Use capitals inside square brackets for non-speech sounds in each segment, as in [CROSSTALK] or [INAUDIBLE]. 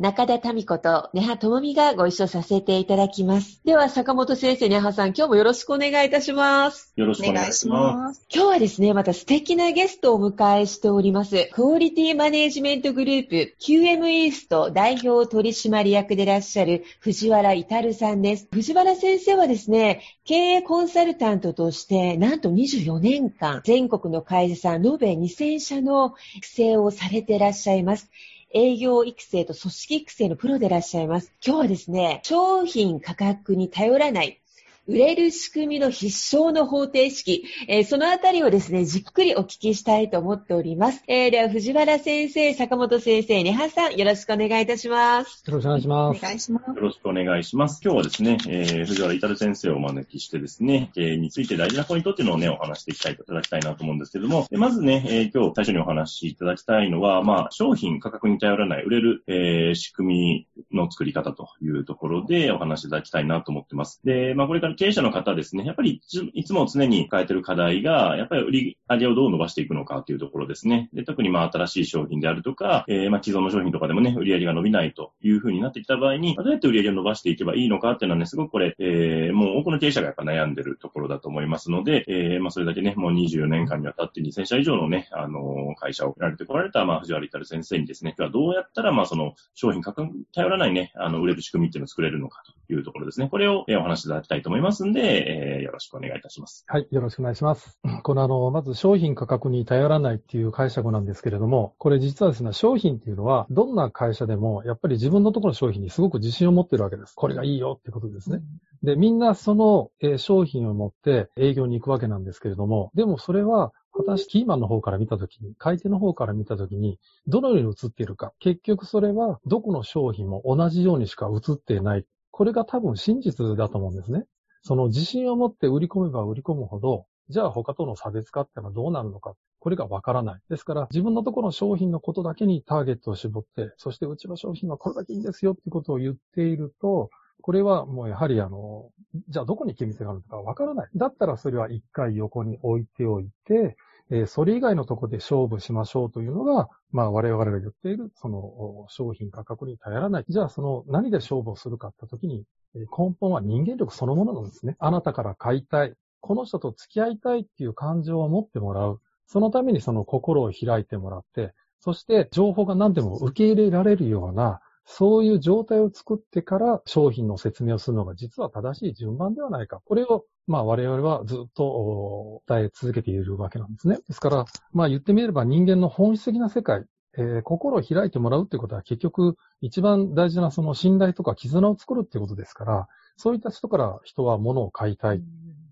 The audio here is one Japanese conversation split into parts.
中田民子と根葉智美がご一緒させていただきます。では、坂本先生、根葉さん、今日もよろしくお願いいたします。よろしくお願いします。今日はですね、また素敵なゲストをお迎えしております。クオリティマネジメントグループ QM イースト代表取締役でいらっしゃる藤原至さんです。藤原先生はですね、経営コンサルタントとして、なんと24年間、全国の会社さん延べ2000社の育成をされていらっしゃいます。営業育成と組織育成のプロでいらっしゃいます。今日はですね、商品価格に頼らない売れる仕組みの必勝の方程式、えー、そのあたりをですね、じっくりお聞きしたいと思っております。えー、では、藤原先生、坂本先生、根葉さん、よろしくお願いいたします。よろしくお願いします。お願いします。よろしくお願いします。今日はですね、えー、藤原至先生をお招きしてですね、経営について大事なポイントっていうのをね、お話していきたい、いただきたいなと思うんですけども、まずね、えー、今日最初にお話しいただきたいのは、まあ、商品価格に頼らない売れる、えー、仕組みの作り方というところでお話しいただきたいなと思ってます。で、まあ、これから経営者の方ですね、やっぱりいつも常に抱えている課題が、やっぱり売り上げをどう伸ばしていくのかというところですね。で特にまあ新しい商品であるとか、えー、まあ既存の商品とかでもね、売り上げが伸びないというふうになってきた場合に、どうやって売り上げを伸ばしていけばいいのかっていうのはね、すごくこれ、えー、もう多くの経営者がやっぱ悩んでるところだと思いますので、えー、まあそれだけね、もう24年間にわたって2000社以上のね、あの会社を送られてこられた、まあ藤原る先生にですね、今日はどうやったら、まあその商品価格頼らないね、あの売れる仕組みっていうのを作れるのかというところですね。これを、えお話しいただきたいと思いますんで、えー、よろしくお願いいたします。します。はい、よろしくお願いします。[LAUGHS] このあの、まず商品価格に頼らないっていう解釈なんですけれども、これ実はですね、商品っていうのは、どんな会社でも、やっぱり自分のところの商品にすごく自信を持ってるわけです。これがいいよってことですね。で、みんなその、え商品を持って営業に行くわけなんですけれども、でもそれは、果たしてキーマンの方から見たときに、買い手の方から見たときに、どのように映っているか。結局それは、どこの商品も同じようにしか映っていない。これが多分真実だと思うんですね。その自信を持って売り込めば売り込むほど、じゃあ他との差別化ってのはどうなるのか。これがわからない。ですから、自分のところの商品のことだけにターゲットを絞って、そしてうちの商品はこれだけいいんですよってことを言っていると、これはもうやはりあの、じゃあどこに機密があるのかわからない。だったらそれは一回横に置いておいて、え、それ以外のところで勝負しましょうというのが、まあ我々が言っている、その商品価格に頼らない。じゃあその何で勝負をするかって時に、根本は人間力そのものなんですね。あなたから買いたい。この人と付き合いたいっていう感情を持ってもらう。そのためにその心を開いてもらって、そして情報が何でも受け入れられるような、そういう状態を作ってから商品の説明をするのが実は正しい順番ではないか。これを、まあ我々はずっと伝え続けているわけなんですね。ですから、まあ言ってみれば人間の本質的な世界、えー、心を開いてもらうっていうことは結局一番大事なその信頼とか絆を作るっていうことですから、そういった人から人は物を買いたい。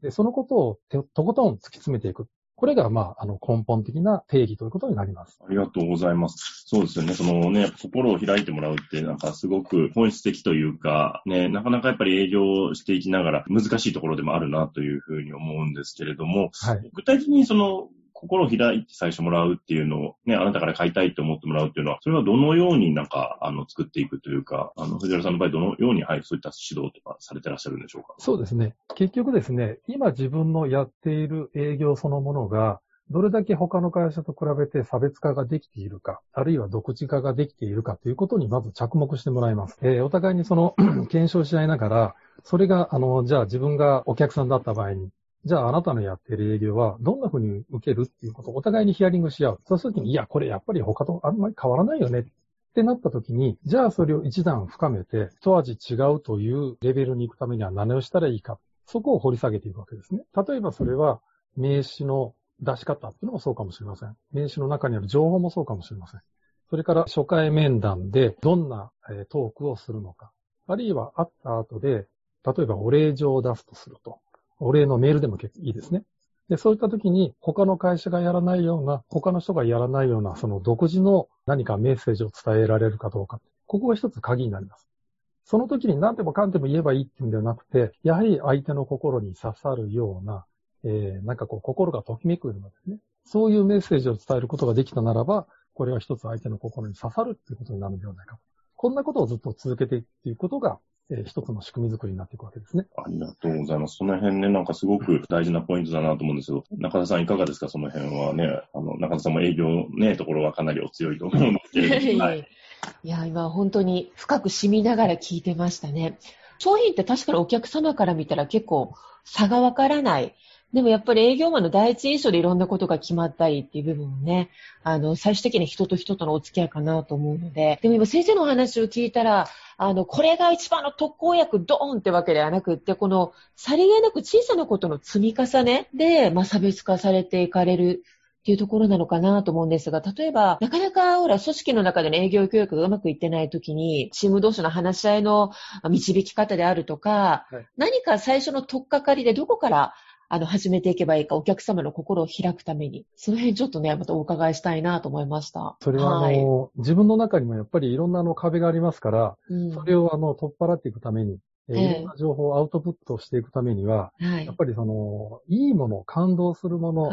で、そのことをとことん突き詰めていく。これが、まあ、あの、根本的な定義ということになります。ありがとうございます。そうですよね。そのね、心を開いてもらうって、なんかすごく本質的というか、ね、なかなかやっぱり営業していきながら難しいところでもあるなというふうに思うんですけれども、はい、具体的にその、心を開いて最初もらうっていうのを、ね、あなたから買いたいって思ってもらうっていうのは、それはどのようになんか、あの、作っていくというか、あの、藤原さんの場合、どのように、はい、そういった指導とかされてらっしゃるんでしょうか？そうですね。結局ですね、今自分のやっている営業そのものが、どれだけ他の会社と比べて差別化ができているか、あるいは独自化ができているかということにまず着目してもらいます。えー、お互いにその [CLEARS THROAT] 検証し合いながら、それが、あの、じゃあ自分がお客さんだった場合に、じゃああなたのやってる営業はどんな風に受けるっていうことをお互いにヒアリングし合う。そうするときに、いや、これやっぱり他とあんまり変わらないよねってなったときに、じゃあそれを一段深めて、一味違うというレベルに行くためには何をしたらいいか。そこを掘り下げていくわけですね。例えばそれは、名刺の出し方っていうのもそうかもしれません。名刺の中にある情報もそうかもしれません。それから初回面談でどんなトークをするのか。あるいは会った後で、例えばお礼状を出すとすると。お礼のメールでもいいですね。で、そういった時に他の会社がやらないような、他の人がやらないような、その独自の何かメッセージを伝えられるかどうか。ここが一つ鍵になります。その時に何でもかんでも言えばいいっていうんではなくて、やはり相手の心に刺さるような、えー、なんかこう心がときめくようなですね。そういうメッセージを伝えることができたならば、これは一つ相手の心に刺さるっていうことになるんではないか。こんなことをずっと続けていくっていうことが、えー、一つの仕組み作りになっていくわけですね。ありがとうございます。その辺ね、なんかすごく大事なポイントだなと思うんですけど、中田さんいかがですか？その辺はね、あの、中田さんも営業ね、ところはかなりお強いと思うんですけれども。[LAUGHS] はい、いや、今本当に深く染みながら聞いてましたね。商品って確かにお客様から見たら結構差がわからない。でもやっぱり営業マンの第一印象でいろんなことが決まったりっていう部分もね、あの、最終的に人と人とのお付き合いかなと思うので、でも今先生のお話を聞いたら、あの、これが一番の特効薬ドーンってわけではなくって、この、さりげなく小さなことの積み重ねで、まあ、差別化されていかれるっていうところなのかなと思うんですが、例えば、なかなか、ほら、組織の中での営業教育がうまくいってないときに、チーム同士の話し合いの導き方であるとか、はい、何か最初の取っかかりでどこからあの、始めていけばいいか、お客様の心を開くために。その辺ちょっとね、またお伺いしたいなと思いました。それは、あの、はい、自分の中にもやっぱりいろんなあの壁がありますから、うん、それをあの、取っ払っていくために、えー、いろんな情報をアウトプットしていくためには、はい、やっぱりその、いいもの、感動するもの、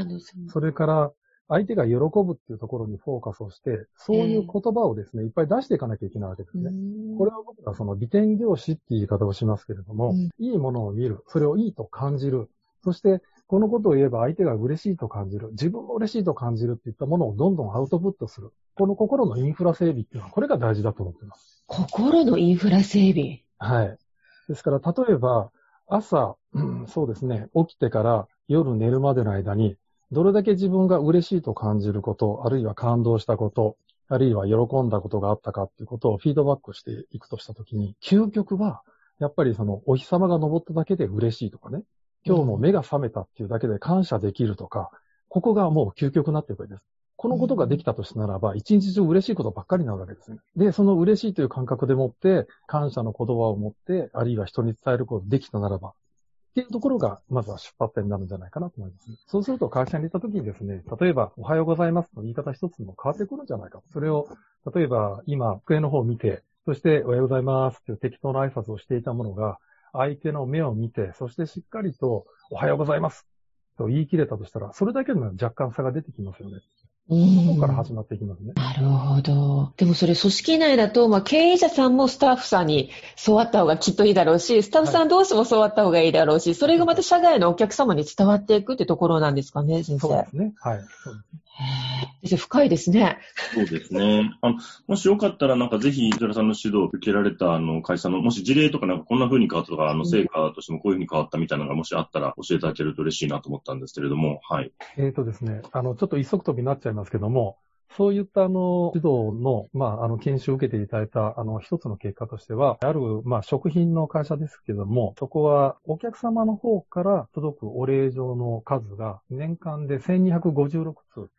それから相手が喜ぶっていうところにフォーカスをして、そういう言葉をですね、いっぱい出していかなきゃいけないわけですね。これは僕はその美点業師っていう言い方をしますけれども、うん、いいものを見る、それをいいと感じる、そして、このことを言えば相手が嬉しいと感じる、自分も嬉しいと感じるっていったものをどんどんアウトプットする。この心のインフラ整備っていうのは、これが大事だと思っています。心のインフラ整備？はい。ですから、例えば、朝、うん、そうですね、起きてから夜寝るまでの間に、どれだけ自分が嬉しいと感じること、あるいは感動したこと、あるいは喜んだことがあったかっていうことをフィードバックしていくとしたときに、究極は、やっぱりそのお日様が昇っただけで嬉しいとかね、今日も目が覚めたっていうだけで感謝できるとか、ここがもう究極になっていくわけです。このことができたとしたならば、一日中嬉しいことばっかりになるわけですね。で、その嬉しいという感覚でもって、感謝の言葉を持って、あるいは人に伝えることができたならば、っていうところが、まずは出発点になるんじゃないかなと思います。そうすると会社に行った時にですね、例えば、おはようございますの言い方一つも変わってくるんじゃないか。それを、例えば、今、机の方を見て、そして、おはようございますっていう適当な挨拶をしていたものが、相手の目を見て、そしてしっかりと、おはようございますと言い切れたとしたら、それだけの若干差が出てきますよね。そこから始まっていきますね。なるほど。でもそれ組織内だと、まあ、経営者さんもスタッフさんにそうあった方がきっといいだろうし、スタッフさん同士もそうあった方がいいだろうし、はい、それがまた社外のお客様に伝わっていくってところなんですかね、先生。そうですね。はい。そうですね先生、深いですね。そうですね。あの、もしよかったら、なんかぜひ、伊沢さんの指導を受けられた、あの、会社の、もし事例とかなんかこんな風に変わったとか、あの、成果としてもこういう風に変わったみたいなのがもしあったら教えていただけると嬉しいなと思ったんですけれども、はい。えっ、ー、とですね、あの、ちょっと一足飛びになっちゃいますけども、そういったあの、指導の、まあ、あの、研修を受けていただいた、あの、一つの結果としては、ある、まあ、食品の会社ですけども、そこはお客様の方から届くお礼状の数が年間で1256通。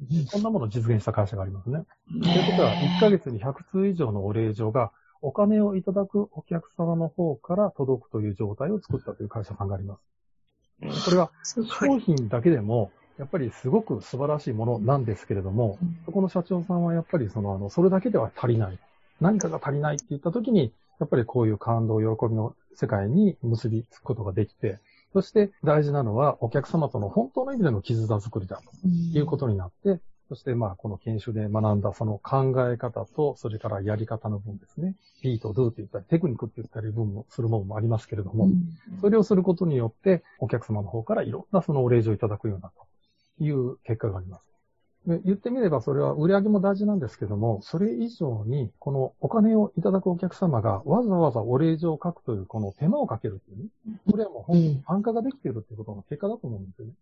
[LAUGHS] そんなものを実現した会社がありますね。ということは、1ヶ月に100通以上のお礼状が、お金をいただくお客様の方から届くという状態を作ったという会社さんがあります。これは商品だけでも、やっぱりすごく素晴らしいものなんですけれども、そこの社長さんはやっぱりその、あの、それだけでは足りない。何かが足りないって言った時に、やっぱりこういう感動、喜びの世界に結びつくことができて、そして大事なのはお客様との本当の意味での絆づくりだということになって、そしてまあこの研修で学んだその考え方と、それからやり方の分ですね。P と Do って言ったり、テクニックって言ったり分もするものもありますけれども、それをすることによって、お客様の方からいろんなそのお礼状をいただくようになという結果があります。で言ってみればそれは売り上げも大事なんですけども、それ以上に、このお金をいただくお客様がわざわざお礼状を書くというこの手間をかけるっていうね。これはもう本当に単価ができているっていうことの結果だと思うんですよね。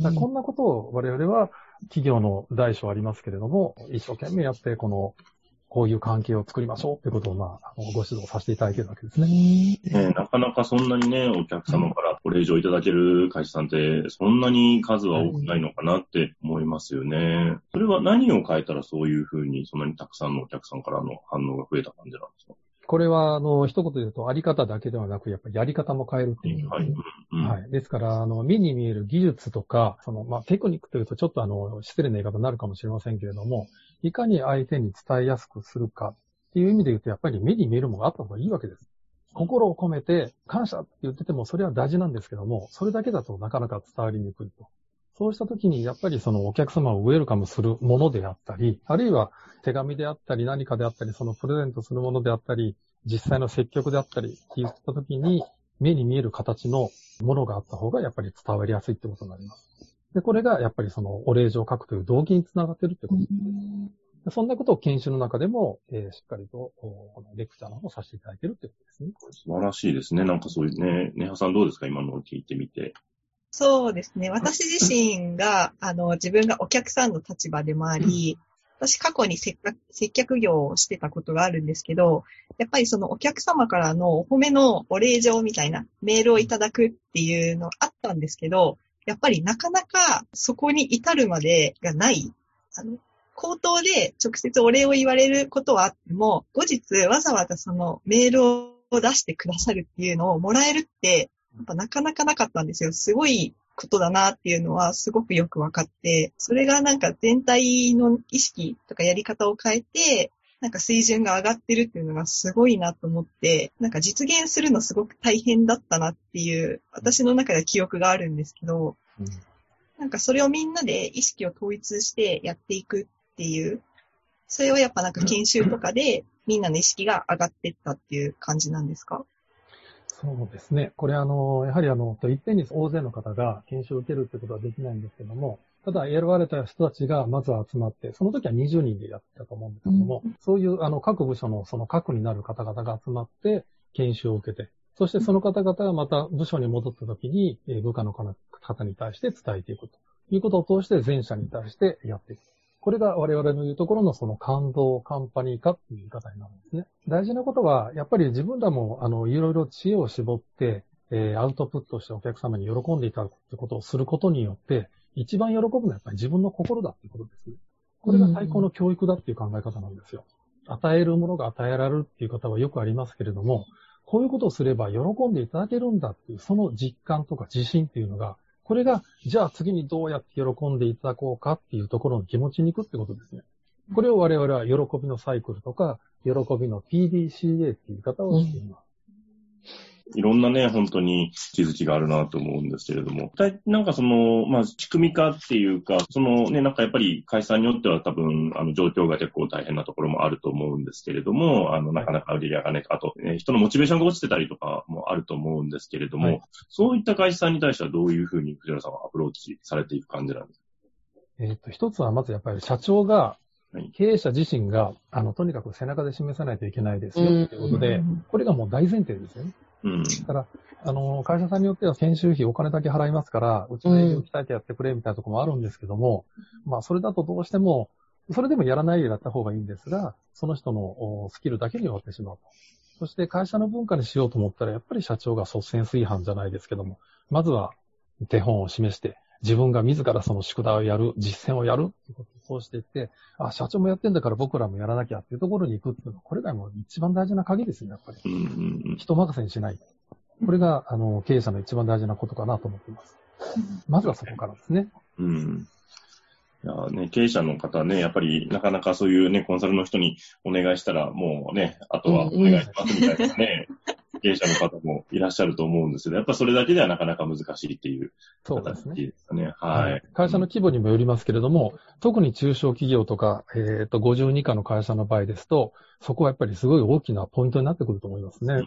だこんなことを我々は企業の大小ありますけれども、一生懸命やって、このこういう関係を作りましょうってことを、まあ、ご指導させていただいているわけですね。ねなかなかそんなにね、お客様からお礼状いただける会社さんって、そんなに数は多くないのかなって思いますよね。それは何を変えたらそういうふうに、そんなにたくさんのお客さんからの反応が増えた感じなんですか？これは、あの、一言で言うと、あり方だけではなく、やっぱりやり方も変えるっていう。はい。うんはい。ですから、あの、目に見える技術とか、その、まあ、テクニックというとちょっとあの、失礼な言い方になるかもしれませんけれども、いかに相手に伝えやすくするかっていう意味で言うと、やっぱり目に見えるものがあった方がいいわけです。心を込めて感謝って言ってても、それは大事なんですけども、それだけだとなかなか伝わりにくいと。そうした時に、やっぱりそのお客様をウェルカムするものであったり、あるいは手紙であったり何かであったり、そのプレゼントするものであったり、実際の積極であったりって言った時に、目に見える形のものがあった方がやっぱり伝わりやすいってことになります。で、これがやっぱりそのお礼状を書くという動機につながってるってことですそんなことを研修の中でも、えーしっかりと、おこのレクチャーの方をさせていただいてるってことですね。素晴らしいですね。なんかそういうね、ネハさんどうですか？今のを聞いてみて。そうですね。私自身が、あの、自分がお客さんの立場でもあり、私過去に接客接客業をしてたことがあるんですけど、やっぱりそのお客様からのお褒めのお礼状みたいなメールをいただくっていうのあったんですけど、やっぱりなかなかそこに至るまでがない。あの、口頭で直接お礼を言われることはあっても、後日わざわざそのメールを出してくださるっていうのをもらえるって、やっぱなかなかなかったんですよ。すごいことだなっていうのはすごくよくわかって、それがなんか全体の意識とかやり方を変えて、なんか水準が上がってるっていうのがすごいなと思って、なんか実現するのすごく大変だったなっていう、私の中では記憶があるんですけど、なんかそれをみんなで意識を統一してやっていくっていう、それをやっぱなんか研修とかでみんなの意識が上がってったっていう感じなんですか？そうですね。これあの、やはりあの、いっぺんに大勢の方が研修を受けるってことはできないんですけども、ただ選ばれた人たちがまずは集まって、その時は20人でやってたと思うんですけども、そういうあの、各部署のその核になる方々が集まって研修を受けて、そしてその方々がまた部署に戻った時に、えー部下の方に対して伝えていくということを通して全社に対してやっていく。これが我々の言うところのその感動カンパニー化っていう言い方になるんですね。大事なことは、やっぱり自分らも、あの、いろいろ知恵を絞って、えーアウトプットしてお客様に喜んでいただくってことをすることによって、一番喜ぶのはやっぱり自分の心だっていうことですね。これが最高の教育だっていう考え方なんですよ。与えるものが与えられるっていう方はよくありますけれども、こういうことをすれば喜んでいただけるんだっていう、その実感とか自信っていうのが、これが、じゃあ次にどうやって喜んでいただこうかっていうところの気持ちに行くってことですね。これを我々は喜びのサイクルとか、喜びの PDCA っていう言い方をしています。いろんなね、本当に気づきがあるなと思うんですけれども、大なんかその、まあ、仕組み化っていうか、そのね、なんかやっぱり会社によっては多分、あの、状況が結構大変なところもあると思うんですけれども、あの、なかなか売り上げがね、あと、ね、人のモチベーションが落ちてたりとかもあると思うんですけれども、はい。そういった会社さんに対してはどういうふうに藤原さんはアプローチされていく感じなんですか？えっ、と、一つはまずやっぱり社長がはい、経営者自身が、あの、とにかく背中で示さないといけないですよっていうことで、うんこれがもう大前提ですよね。うん。だから、あの、会社さんによっては研修費お金だけ払いますから、うちの営業鍛えてやってくれみたいなところもあるんですけども、まあ、それだとどうしても、それでもやらないでやった方がいいんですが、その人のおスキルだけに終わってしまうと。そして会社の文化にしようと思ったら、やっぱり社長が率先炊飯じゃないですけども、まずは手本を示して、自分が自らその宿題をやる、実践をやるってことをそうしていって、あ、社長もやってんだから僕らもやらなきゃっていうところに行くっていうのは、これがもう一番大事な鍵ですね、やっぱり。うんうんうん人任せにしない。これが、あの、経営者の一番大事なことかなと思っています。まずはそこからですね。うん。いやね、経営者の方ね、やっぱりなかなかそういうね、コンサルの人にお願いしたら、もうね、あとはお願いしますみたいなね、[LAUGHS] 経営者の方もいらっしゃると思うんですけど、やっぱそれだけではなかなか難しいっていう形そうですね。ですかね。はい。会社の規模にもよりますけれども、特に中小企業とか、えっ、と、52以下の会社の場合ですと、そこはやっぱりすごい大きなポイントになってくると思いますね。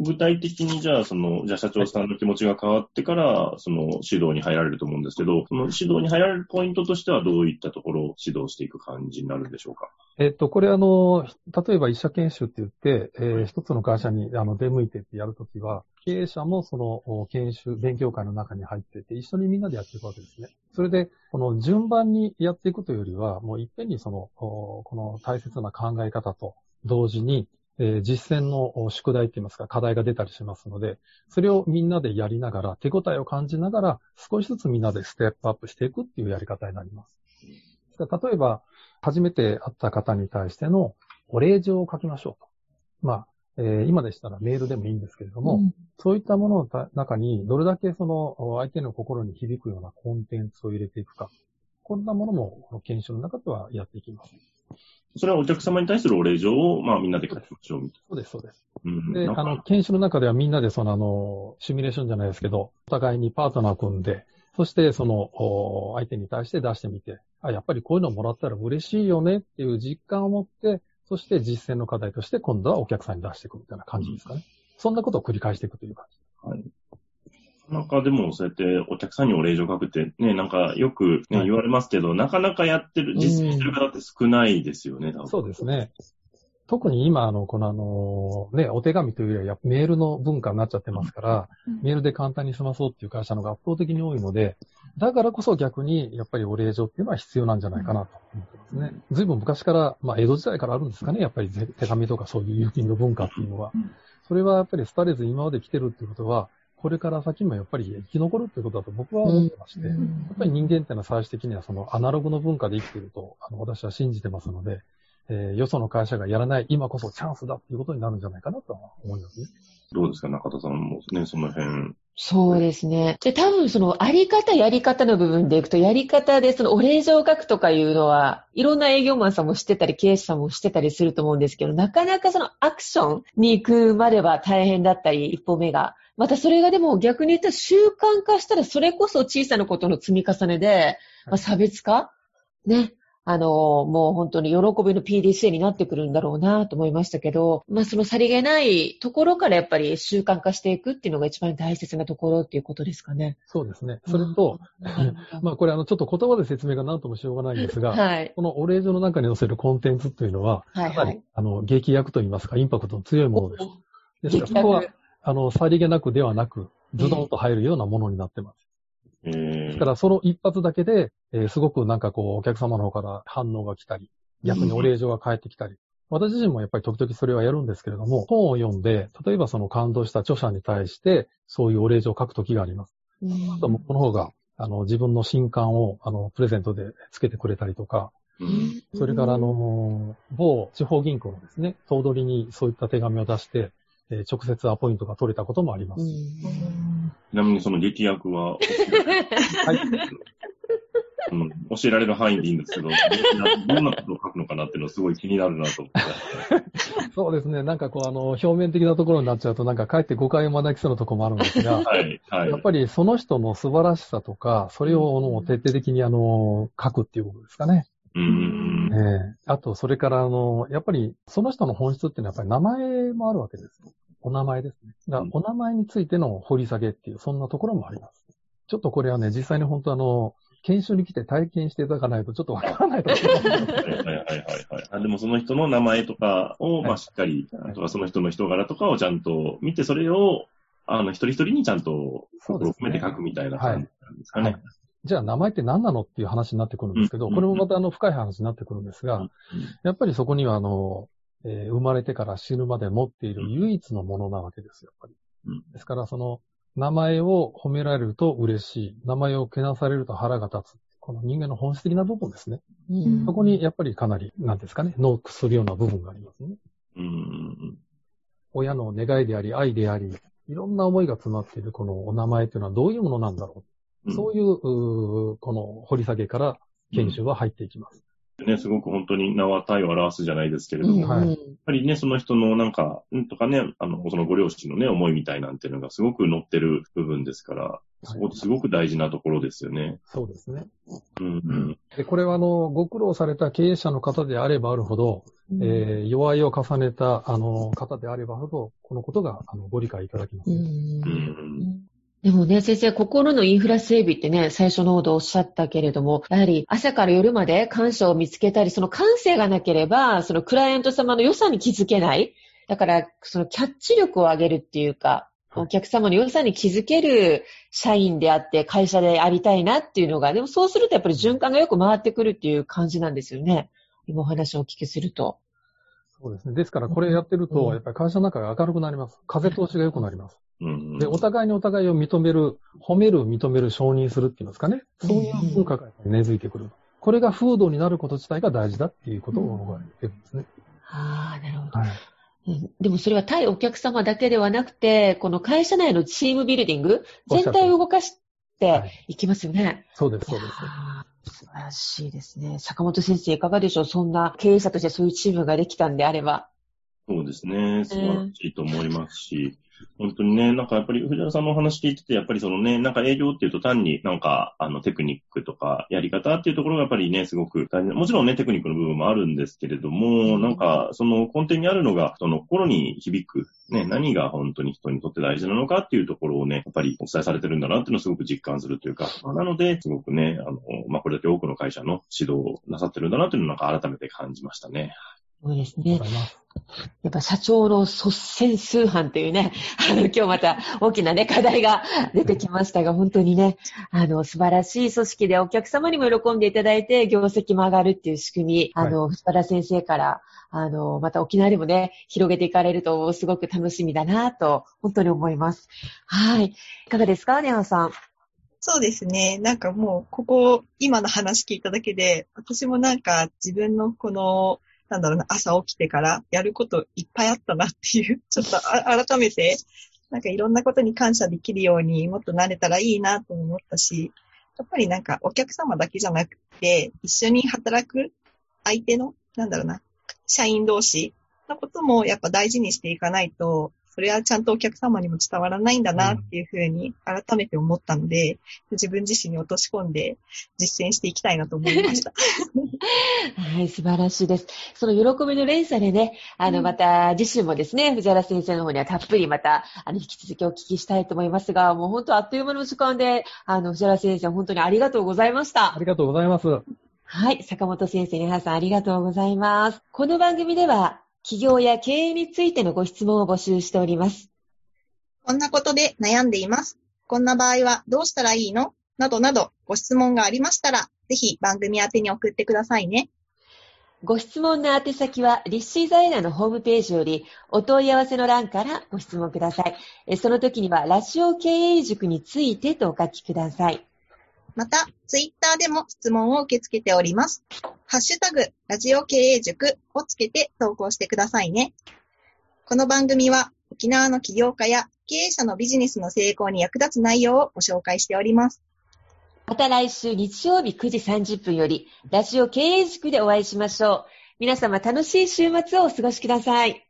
具体的にじゃあ、その、じゃあ社長さんの気持ちが変わってから、その指導に入られると思うんですけど、その指導に入られるポイントとしてはどういったところを指導していく感じになるんでしょうか？えっ、と、これあの、例えば一社研修って言って、えー一つの会社にあの出向いてってやるときは、経営者もその研修、勉強会の中に入ってて、一緒にみんなでやっていくわけですね。それで、この順番にやっていくというよりは、もういっぺんにその、この大切な考え方と同時に、えー実践の宿題って言いますか、課題が出たりしますので、それをみんなでやりながら、手応えを感じながら、少しずつみんなでステップアップしていくっていうやり方になります。例えば、初めて会った方に対してのお礼状を書きましょうと。まあ、えー今でしたらメールでもいいんですけれども、うんそういったものの中に、どれだけその相手の心に響くようなコンテンツを入れていくか。こんなものも、この研修の中ではやっていきます。それはお客様に対するお礼状を、まあみんなで書きましょうみたいそうです、そうです。な。うん。で、あの、研修の中ではみんなでそのあの、シミュレーションじゃないですけど、お互いにパートナー組んで、そしてその、お相手に対して出してみて、あ、やっぱりこういうのもらったら嬉しいよねっていう実感を持って、そして実践の課題として今度はお客さんに出していくみたいな感じですかね。そんなことを繰り返していくという感じ。なんかでもそうやってお客さんにお礼状書くってね、なんかよくね、はい言われますけど、なかなかやってる、実践してる方って少ないですよね、多分。そうですね。特に今、あの、このあの、ね、お手紙というよりはメールの文化になっちゃってますから、うんメールで簡単に済まそうっていう会社のが圧倒的に多いので、だからこそ逆に、やっぱりお礼状っていうのは必要なんじゃないかなと思ってますね。ずいぶん昔から、まあ、江戸時代からあるんですかね、やっぱり手手紙とかそういう郵金の文化っていうのはうん。それはやっぱり廃れず今まで来てるっていうことは、これから先もやっぱり生き残るっていうことだと僕は思ってまして、やっぱり人間っていうのは最終的にはそのアナログの文化で生きていると、あの、私は信じてますので、えーよその会社がやらない今こそチャンスだっていうことになるんじゃないかなとは思いますね。どうですか、中田さんもね、その辺。そうですね。で、多分そのあり方、やり方の部分でいくと、やり方でそのお礼状を書くとかいうのは、いろんな営業マンさんもしてたり、経営者さんもしてたりすると思うんですけど、なかなかそのアクションに行くまでは大変だったり、一歩目が。またそれがでも逆に言ったら習慣化したら、それこそ小さなことの積み重ねで、まあ、差別化？ね。あの、もう本当に喜びの PDCA になってくるんだろうなと思いましたけど、まあそのさりげないところからやっぱり習慣化していくっていうのが一番大切なところっていうことですかね。そうですね。それと、[LAUGHS] まあこれあのちょっと言葉で説明が何ともしょうがないんですが、はい。このお礼状の中に載せるコンテンツというのは、はいはい。あの、劇薬といいますか、インパクトの強いものです。ですから、激そこは薬、あの、さりげなくではなく、ズドンと入るようなものになってます。えでーすから、その一発だけで、えーすごくなんかこう、お客様の方から反応が来たり、逆にお礼状が返ってきたり、私自身もやっぱり時々それはやるんですけれども、本を読んで、例えばその感動した著者に対して、そういうお礼状を書く時があります。うん。あともうこの方が、あの、自分の新刊を、あの、プレゼントでつけてくれたりとか、うん。それから、あ、の、某地方銀行のですね、頭取にそういった手紙を出して、えー直接アポイントが取れたこともあります。うんちなみにその劇薬は、はい。うん教えられる範囲でいいんですけど、どんなことを書くのかなっていうのはすごい気になるなと思って。そうですね。なんかこう、あの、表面的なところになっちゃうと、なんかかえって誤解を招きそうなところもあるんですが、はい、はい。やっぱりその人の素晴らしさとか、それを徹底的にあの、書くっていうことですかね。うーんええあと、それからあの、やっぱりその人の本質っていうのはやっぱり名前もあるわけです。お名前ですね。だからお名前についての掘り下げっていう、そんなところもあります。ちょっとこれはね、実際に本当あの、研修に来て体験していただかないとちょっとわからないと思います。はいはいはいはいはいあ。でもその人の名前とかを、まあはいしっかり、はいあとはその人の人柄とかをちゃんと見て、それを、あの、一人一人にちゃんと心を込めて書くみたいな感じなんですかね。はいじゃあ名前って何なのっていう話になってくるんですけど、うんこれもまたあの深い話になってくるんですが、うんやっぱりそこにはあの、えー生まれてから死ぬまで持っている唯一のものなわけですよ、やっぱり。うんですからその、名前を褒められると嬉しい。名前をけなされると腹が立つ。この人間の本質的な部分ですね。うんそこにやっぱりかなり、なんですかね、ノックするような部分がありますね。うん。親の願いであり、愛であり、いろんな思いが詰まっているこのお名前というのはどういうものなんだろう。うんそういう、うーこの掘り下げから研修は入っていきます。ね、すごく本当に名は体を表すじゃないですけれども、うんやっはいぱりね、その人のなんか、んとかね、あの、そのご両親のね、思いみたいなんていうのがすごく載ってる部分ですから、そこすごく大事なところですよね。そうですね。うん、うん。で、これはあの、ご苦労された経営者の方であればあるほど、えー弱いを重ねた、あの、方であればあるほど、このことが、あの、ご理解いただきます。うんうん。でもね、先生、心のインフラ整備ってね、最初の方でおっしゃったけれども、やはり朝から夜まで感謝を見つけたり、その感性がなければ、そのクライアント様の良さに気づけない。だから、そのキャッチ力を上げるっていうか、はいお客様の良さに気づける社員であって、会社でありたいなっていうのが、でもそうするとやっぱり循環がよく回ってくるっていう感じなんですよね。今お話をお聞きすると。そうですね。ですからこれやってると、うんやっぱり会社の中が明るくなります。風通しが良くなります。うん。で、お互いにお互いを認める、褒める、認める、承認するって言いますかね。そういう文化が根付いてくる。これが風土になること自体が大事だっていうことを僕は言ってるんですね。ああ、なるほど。はい。うんでもそれは対お客様だけではなくて、この会社内のチームビルディング、全体を動かしはていいきますよね。そうです、そうです。素晴らしいですね。坂本先生いかがでしょう？そんな経営者としてそういうチームができたんであれば。そうですね。素晴らしいと思いますし、本当にね、なんかやっぱり藤原さんのお話聞いてて、やっぱりそのね、なんか営業っていうと単になんかあのテクニックとかやり方っていうところがやっぱりね、すごく大事なもちろんね、テクニックの部分もあるんですけれども、なんかその根底にあるのが、その心に響く、ね、何が本当に人にとって大事なのかっていうところをね、やっぱりお伝えされてるんだなっていうのをすごく実感するというか、まあなので、すごくね、あの、まあこれだけ多くの会社の指導をなさってるんだなっていうのをなんか改めて感じましたね。そうですね。やっぱ社長の率先数犯というね、[LAUGHS] あの、今日また大きなね、課題が出てきましたが、本当にね、あの、素晴らしい組織でお客様にも喜んでいただいて、業績も上がるっていう仕組み、あの、藤原先生から、あの、また沖縄でもね、広げていかれると、すごく楽しみだなと、本当に思います。はい。いかがですか、ネハさん？そうですね。なんかもう、ここ、今の話聞いただけで、私もなんか自分のこの、なんだろうな、朝起きてからやることいっぱいあったなっていう、[LAUGHS] ちょっと改めて、なんかいろんなことに感謝できるようにもっとなれたらいいなと思ったし、やっぱりなんかお客様だけじゃなくて、一緒に働く相手の、なんだろうな、社員同士のこともやっぱ大事にしていかないと、それはちゃんとお客様にも伝わらないんだなっていうふうに改めて思ったので、自分自身に落とし込んで実践していきたいなと思いました。[LAUGHS] はい、素晴らしいです。その喜びの連鎖でね、あの、うんまた次週もですね、藤原先生の方にはたっぷりまた、あの、引き続きお聞きしたいと思いますが、もう本当あっという間の時間で、あの、藤原先生、本当にありがとうございましたあ。りがとうございます。はい、坂本先生、皆さんありがとうございます。この番組では、企業や経営についてのご質問を募集しております。こんなことで悩んでいます。こんな場合はどうしたらいいの？などなどご質問がありましたら、ぜひ番組宛てに送ってくださいね。ご質問の宛先は、立志財団のホームページより、お問い合わせの欄からご質問ください。えその時には、ラジオ経営塾についてとお書きください。また、ツイッターでも質問を受け付けております。ハッシュタグ、ラジオ経営塾をつけて投稿してくださいね。この番組は、沖縄の起業家や経営者のビジネスの成功に役立つ内容をご紹介しております。また来週日曜日9時30分より、ラジオ経営塾でお会いしましょう。皆様楽しい週末をお過ごしください。